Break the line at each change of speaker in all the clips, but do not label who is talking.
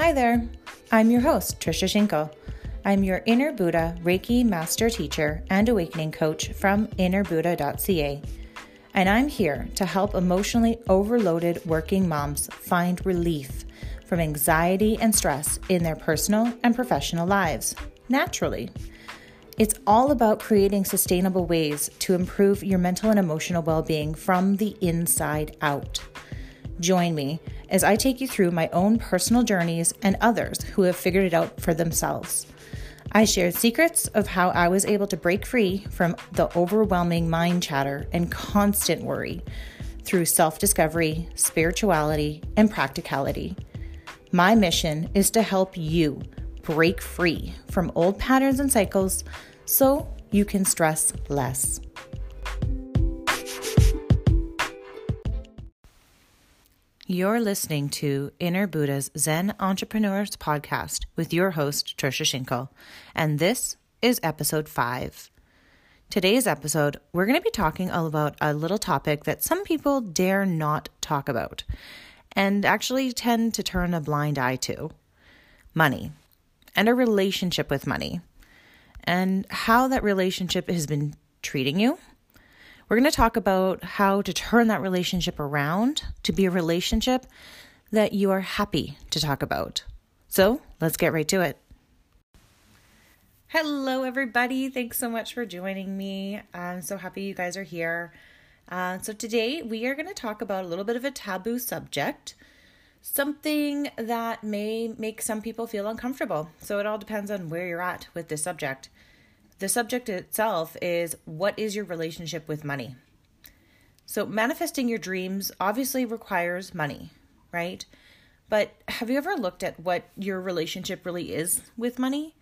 Hi there. I'm your host, Trisha Schinkel. I'm your Inner Buddha Reiki Master Teacher and Awakening Coach from innerbuddha.ca. And I'm here to help emotionally overloaded working moms find relief from anxiety and stress in their personal and professional lives naturally. It's all about creating sustainable ways to improve your mental and emotional well being from the inside out. Join me as I take you through my own personal journeys and others who have figured it out for themselves. I shared secrets of how I was able to break free from the overwhelming mind chatter and constant worry through self discovery, spirituality, and practicality. My mission is to help you break free from old patterns and cycles so you can stress less. You're listening to Inner Buddha's Zen Entrepreneurs podcast with your host, Trisha Schinkel, and this is episode five. Today's episode, we're going to be talking all about a little topic that some people dare not talk about and actually tend to turn a blind eye to. Money and a relationship with money. And how that relationship has been treating you we're going to talk about how to turn that relationship around to be a relationship that you are happy to talk about. So let's get right to it. Hello, everybody. Thanks so much for joining me. I'm so happy you guys are here. Uh, so, today we are going to talk about a little bit of a taboo subject, something that may make some people feel uncomfortable. So, it all depends on where you're at with this subject. The subject itself is what is your relationship with money? So, manifesting your dreams obviously requires money, right? But have you ever looked at what your relationship really is with money?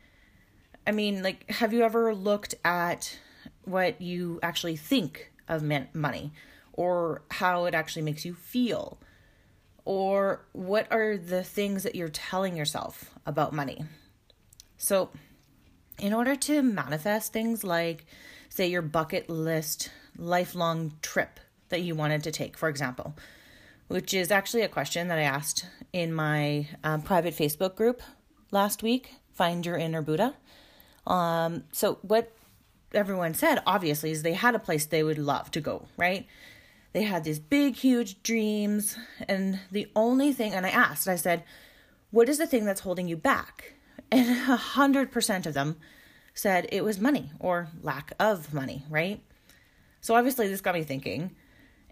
I mean, like, have you ever looked at what you actually think of money or how it actually makes you feel? Or what are the things that you're telling yourself about money? So, in order to manifest things like, say, your bucket list lifelong trip that you wanted to take, for example, which is actually a question that I asked in my um, private Facebook group last week, Find Your Inner Buddha. Um, so, what everyone said, obviously, is they had a place they would love to go, right? They had these big, huge dreams. And the only thing, and I asked, I said, what is the thing that's holding you back? And a hundred percent of them said it was money or lack of money, right? So obviously this got me thinking.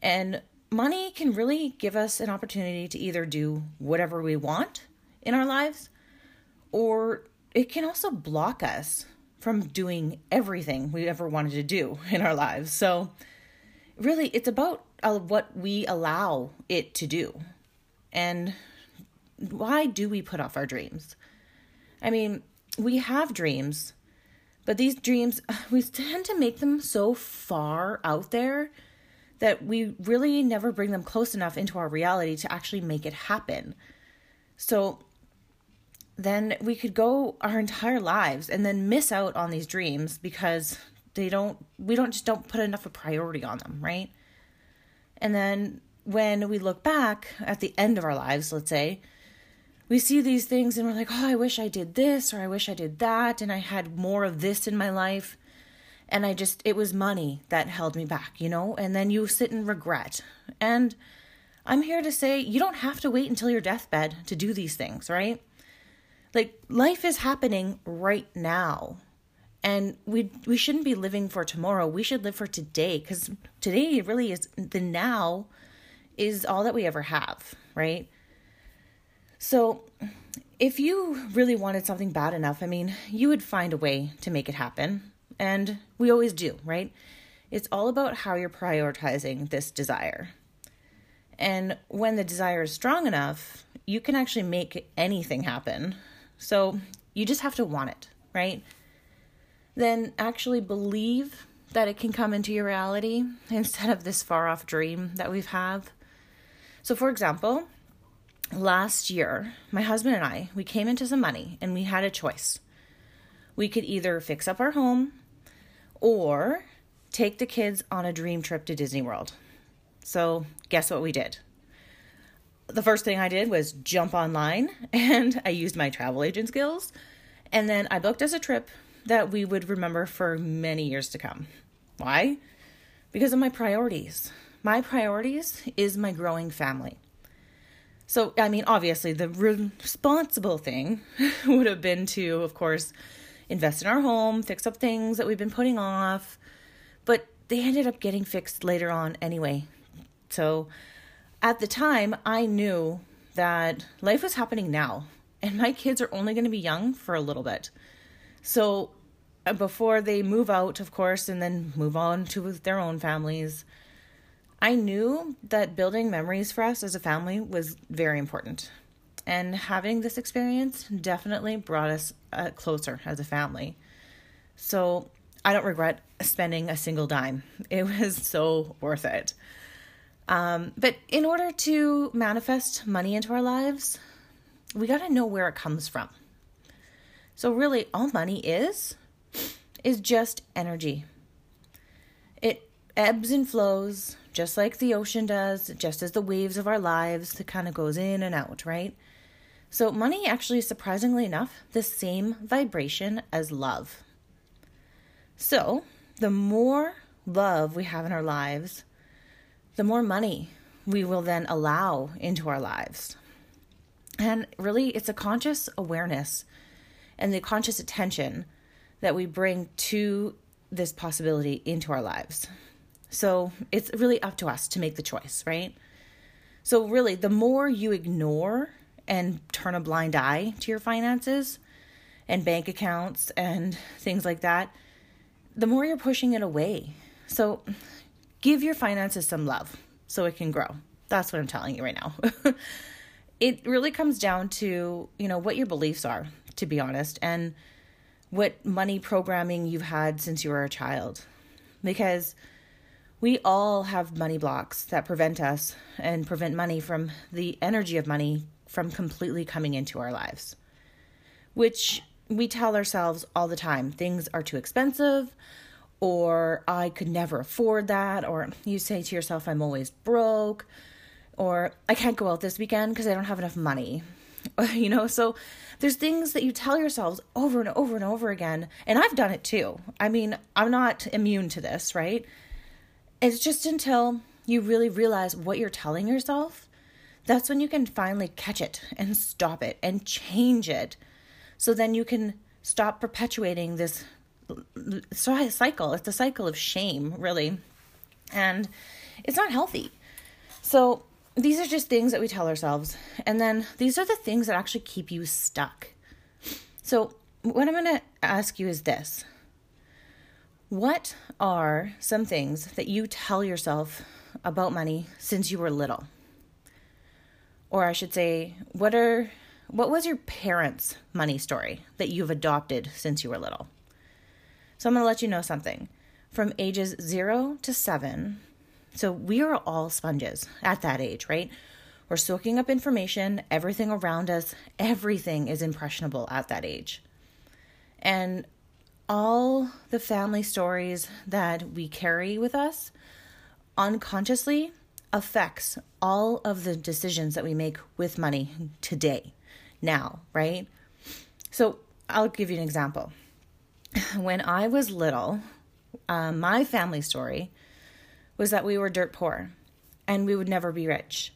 And money can really give us an opportunity to either do whatever we want in our lives, or it can also block us from doing everything we ever wanted to do in our lives. So, really, it's about uh, what we allow it to do. And why do we put off our dreams? I mean, we have dreams, but these dreams, we tend to make them so far out there that we really never bring them close enough into our reality to actually make it happen. So then we could go our entire lives and then miss out on these dreams because they don't we don't just don't put enough of priority on them, right? And then when we look back at the end of our lives, let's say, we see these things and we're like, oh, I wish I did this or I wish I did that and I had more of this in my life. And I just, it was money that held me back, you know? And then you sit in regret. And I'm here to say you don't have to wait until your deathbed to do these things, right? Like life is happening right now. And we we shouldn't be living for tomorrow. We should live for today cuz today really is the now is all that we ever have, right? So, if you really wanted something bad enough, I mean, you would find a way to make it happen. And we always do, right? It's all about how you're prioritizing this desire. And when the desire is strong enough, you can actually make anything happen. So you just have to want it, right? Then actually believe that it can come into your reality instead of this far off dream that we've have. So, for example, last year, my husband and I, we came into some money and we had a choice. We could either fix up our home or take the kids on a dream trip to Disney World. So, guess what we did? the first thing I did was jump online and I used my travel agent skills. And then I booked us a trip that we would remember for many years to come. Why? Because of my priorities. My priorities is my growing family. So, I mean, obviously, the responsible thing would have been to, of course, invest in our home, fix up things that we've been putting off. But they ended up getting fixed later on anyway. So, at the time, I knew that life was happening now, and my kids are only going to be young for a little bit. So, uh, before they move out, of course, and then move on to their own families, I knew that building memories for us as a family was very important. And having this experience definitely brought us uh, closer as a family. So I don't regret spending a single dime. It was so worth it. Um, but in order to manifest money into our lives, we got to know where it comes from. So, really, all money is, is just energy. It ebbs and flows just like the ocean does, just as the waves of our lives, it kind of goes in and out, right? So, money actually, surprisingly enough, the same vibration as love. So, the more love we have in our lives, the more money we will then allow into our lives. And really, it's a conscious awareness and the conscious attention that we bring to this possibility into our lives. So it's really up to us to make the choice, right? So, really, the more you ignore and turn a blind eye to your finances and bank accounts and things like that, the more you're pushing it away. So, give your finances some love so it can grow. That's what I'm telling you right now. it really comes down to, you know, what your beliefs are, to be honest, and what money programming you've had since you were a child. Because we all have money blocks that prevent us and prevent money from the energy of money from completely coming into our lives, which we tell ourselves all the time things are too expensive, or I could never afford that, or you say to yourself, I'm always broke, or I can't go out this weekend because I don't have enough money. you know, so there's things that you tell yourselves over and over and over again. And I've done it too. I mean, I'm not immune to this, right? It's just until you really realize what you're telling yourself, that's when you can finally catch it and stop it and change it. So then you can stop perpetuating this cycle. It's a cycle of shame, really. And it's not healthy. So these are just things that we tell ourselves. And then these are the things that actually keep you stuck. So, what I'm going to ask you is this what are some things that you tell yourself about money since you were little? Or I should say, what are what was your parents' money story that you've adopted since you were little? So I'm going to let you know something. From ages 0 to 7, so we are all sponges at that age, right? We're soaking up information, everything around us, everything is impressionable at that age. And all the family stories that we carry with us unconsciously affects all of the decisions that we make with money today, now, right? So I'll give you an example. When I was little, um, my family story was that we were dirt poor and we would never be rich.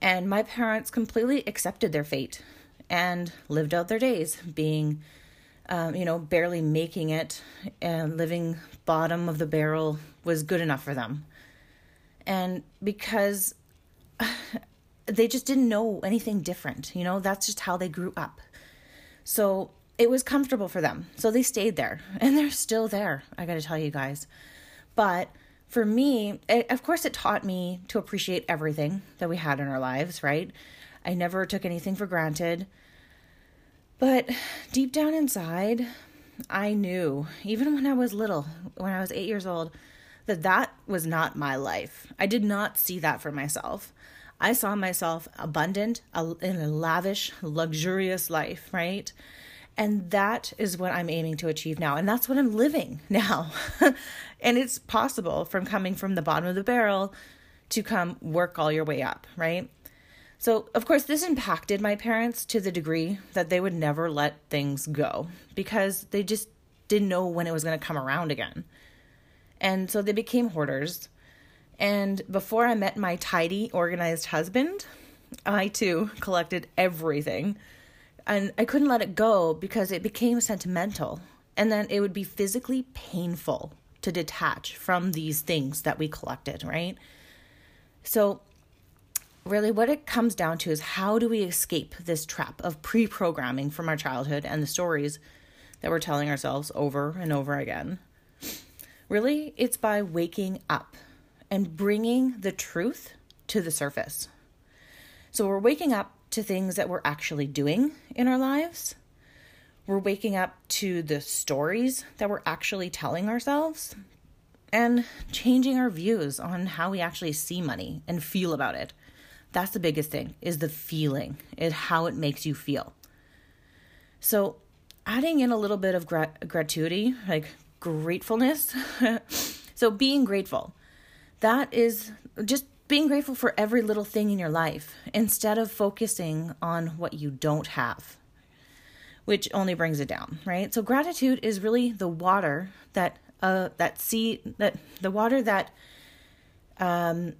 And my parents completely accepted their fate and lived out their days being um, you know, barely making it and living bottom of the barrel was good enough for them. And because they just didn't know anything different, you know, that's just how they grew up. So it was comfortable for them. So they stayed there and they're still there, I got to tell you guys. But for me, it, of course, it taught me to appreciate everything that we had in our lives, right? I never took anything for granted. But deep down inside, I knew, even when I was little, when I was eight years old, that that was not my life. I did not see that for myself. I saw myself abundant, in a lavish, luxurious life, right? And that is what I'm aiming to achieve now. And that's what I'm living now. and it's possible from coming from the bottom of the barrel to come work all your way up, right? So, of course, this impacted my parents to the degree that they would never let things go because they just didn't know when it was going to come around again. And so they became hoarders. And before I met my tidy, organized husband, I too collected everything. And I couldn't let it go because it became sentimental. And then it would be physically painful to detach from these things that we collected, right? So, really, what it comes down to is how do we escape this trap of pre programming from our childhood and the stories that we're telling ourselves over and over again? Really, it's by waking up and bringing the truth to the surface. So, we're waking up to things that we're actually doing in our lives we're waking up to the stories that we're actually telling ourselves and changing our views on how we actually see money and feel about it. That's the biggest thing is the feeling, is how it makes you feel. So, adding in a little bit of grat- gratuity, like gratefulness. so, being grateful. That is just being grateful for every little thing in your life instead of focusing on what you don't have which only brings it down, right? So gratitude is really the water that uh that seed that the water that um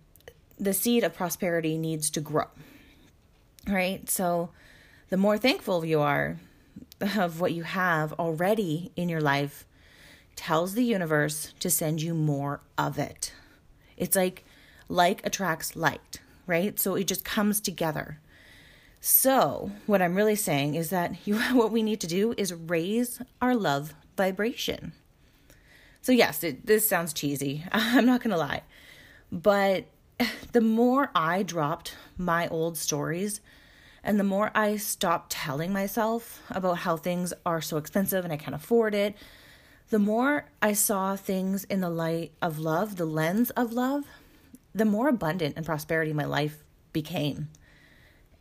the seed of prosperity needs to grow. Right? So the more thankful you are of what you have already in your life tells the universe to send you more of it. It's like like attracts light, right? So it just comes together. So, what I'm really saying is that you, what we need to do is raise our love vibration. So, yes, it, this sounds cheesy. I'm not going to lie. But the more I dropped my old stories and the more I stopped telling myself about how things are so expensive and I can't afford it, the more I saw things in the light of love, the lens of love, the more abundant and prosperity my life became.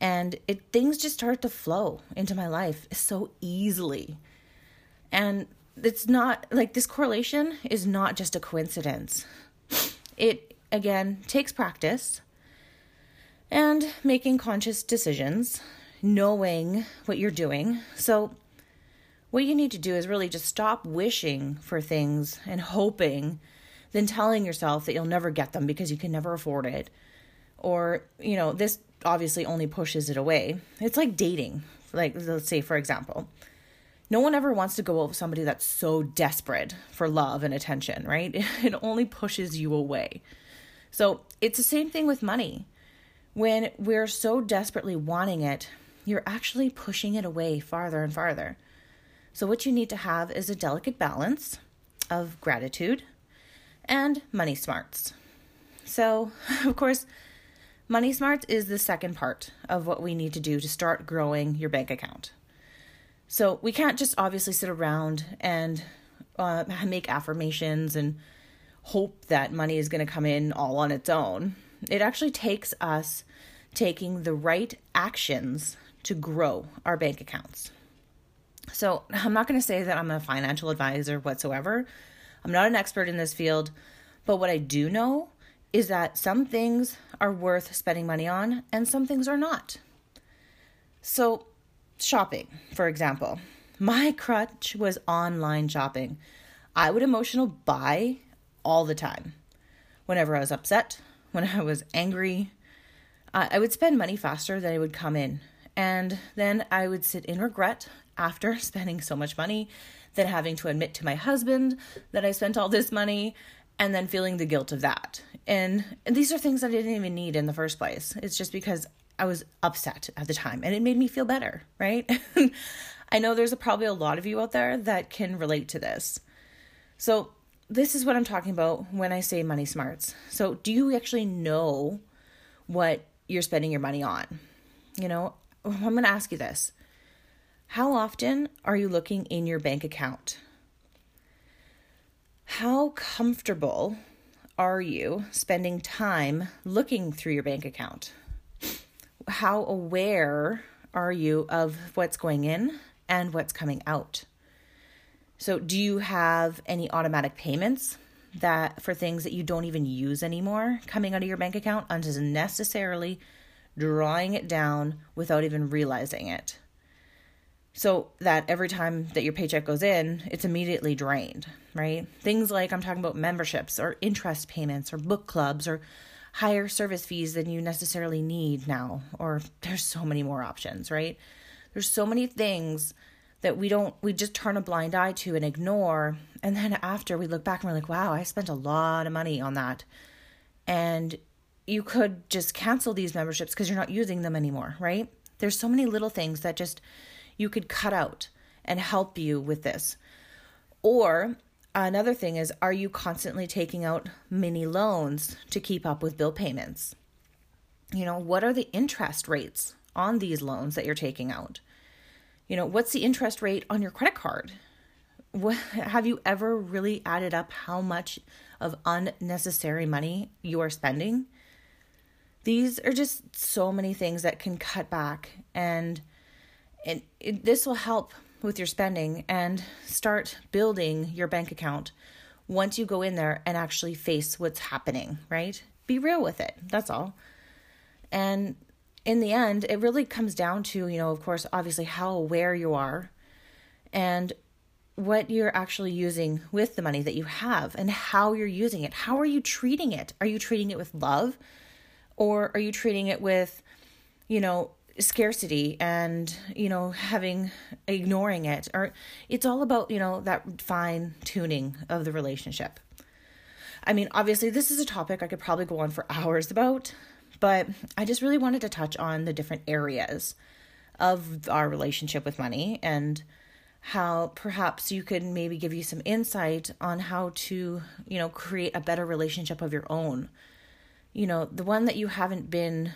And it things just start to flow into my life so easily. And it's not like this correlation is not just a coincidence. It again takes practice and making conscious decisions knowing what you're doing so what you need to do is really just stop wishing for things and hoping then telling yourself that you'll never get them because you can never afford it or you know this obviously only pushes it away. It's like dating. Like, let's say, for example, no one ever wants to go out with somebody that's so desperate for love and attention, right? It only pushes you away. So it's the same thing with money. When we're so desperately wanting it, you're actually pushing it away farther and farther. So, what you need to have is a delicate balance of gratitude and money smarts. So, of course, Money Smarts is the second part of what we need to do to start growing your bank account. So we can't just obviously sit around and uh, make affirmations and hope that money is going to come in all on its own. It actually takes us taking the right actions to grow our bank accounts. So I'm not going to say that I'm a financial advisor whatsoever. I'm not an expert in this field, but what I do know is that some things are worth spending money on and some things are not. So, shopping, for example, my crutch was online shopping. I would emotional buy all the time. Whenever I was upset, when I was angry, I would spend money faster than it would come in. And then I would sit in regret after spending so much money, then having to admit to my husband that I spent all this money and then feeling the guilt of that. And, these are things I didn't even need in the first place. It's just because I was upset at the time and it made me feel better, right? I know there's a, probably a lot of you out there that can relate to this. So, this is what I'm talking about when I say money smarts. So, do you actually know what you're spending your money on? You know, I'm going to ask you this. How often are you looking in your bank account? How comfortable are you spending time looking through your bank account? How aware are you of what's going in and what's coming out? So, do you have any automatic payments that for things that you don't even use anymore coming out of your bank account unnecessarily drawing it down without even realizing it. So that every time that your paycheck goes in, it's immediately drained, right? Things like I'm talking about memberships or interest payments or book clubs or higher service fees than you necessarily need now. Or there's so many more options, right? There's so many things that we don't, we just turn a blind eye to and ignore. And then after we look back and we're like, wow, I spent a lot of money on that. And you could just cancel these memberships because you're not using them anymore, right? There's so many little things that just you could cut out and help you with this. Or another thing is, are you constantly taking out mini loans to keep up with bill payments? You know, what are the interest rates on these loans that you're taking out? You know, what's the interest rate on your credit card? What, have you ever really added up how much of unnecessary money you are spending? These are just so many things that can cut back and and it, this will help with your spending and start building your bank account once you go in there and actually face what's happening, right? Be real with it. That's all. And in the end, it really comes down to, you know, of course, obviously how aware you are and what you're actually using with the money that you have and how you're using it. How are you treating it? Are you treating it with love or are you treating it with, you know, scarcity and you know having ignoring it or it's all about you know that fine tuning of the relationship i mean obviously this is a topic i could probably go on for hours about but i just really wanted to touch on the different areas of our relationship with money and how perhaps you could maybe give you some insight on how to you know create a better relationship of your own you know the one that you haven't been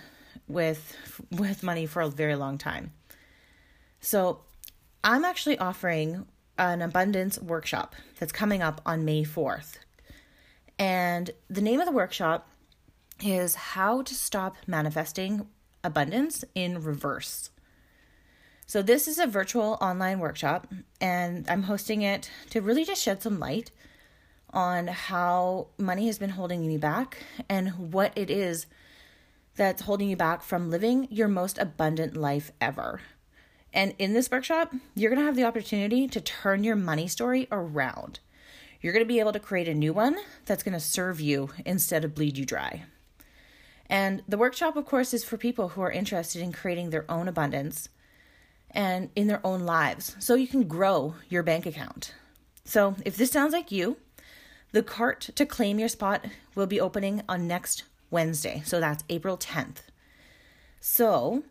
with with money for a very long time. So, I'm actually offering an abundance workshop that's coming up on May 4th. And the name of the workshop is How to Stop Manifesting Abundance in Reverse. So, this is a virtual online workshop, and I'm hosting it to really just shed some light on how money has been holding me back and what it is that's holding you back from living your most abundant life ever. And in this workshop, you're going to have the opportunity to turn your money story around. You're going to be able to create a new one that's going to serve you instead of bleed you dry. And the workshop, of course, is for people who are interested in creating their own abundance and in their own lives so you can grow your bank account. So, if this sounds like you, the cart to claim your spot will be opening on next Wednesday. So that's April 10th. So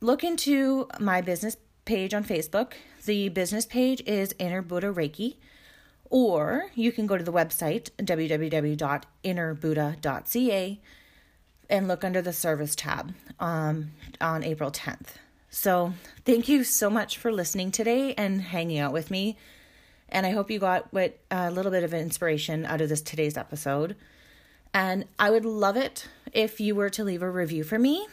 look into my business page on Facebook. The business page is Inner Buddha Reiki, or you can go to the website www.innerbuddha.ca and look under the service tab um, on April 10th. So, thank you so much for listening today and hanging out with me. And I hope you got what a little bit of inspiration out of this today's episode. And I would love it if you were to leave a review for me.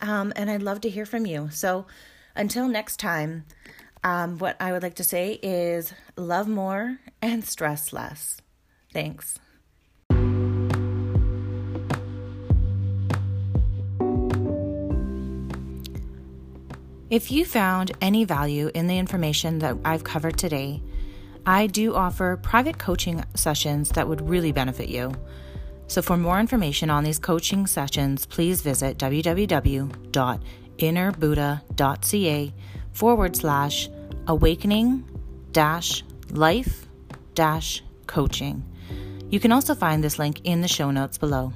Um, and I'd love to hear from you. So until next time, um, what I would like to say is love more and stress less. Thanks. If you found any value in the information that I've covered today, I do offer private coaching sessions that would really benefit you. So, for more information on these coaching sessions, please visit www.innerbuddha.ca forward slash awakening dash life dash coaching. You can also find this link in the show notes below.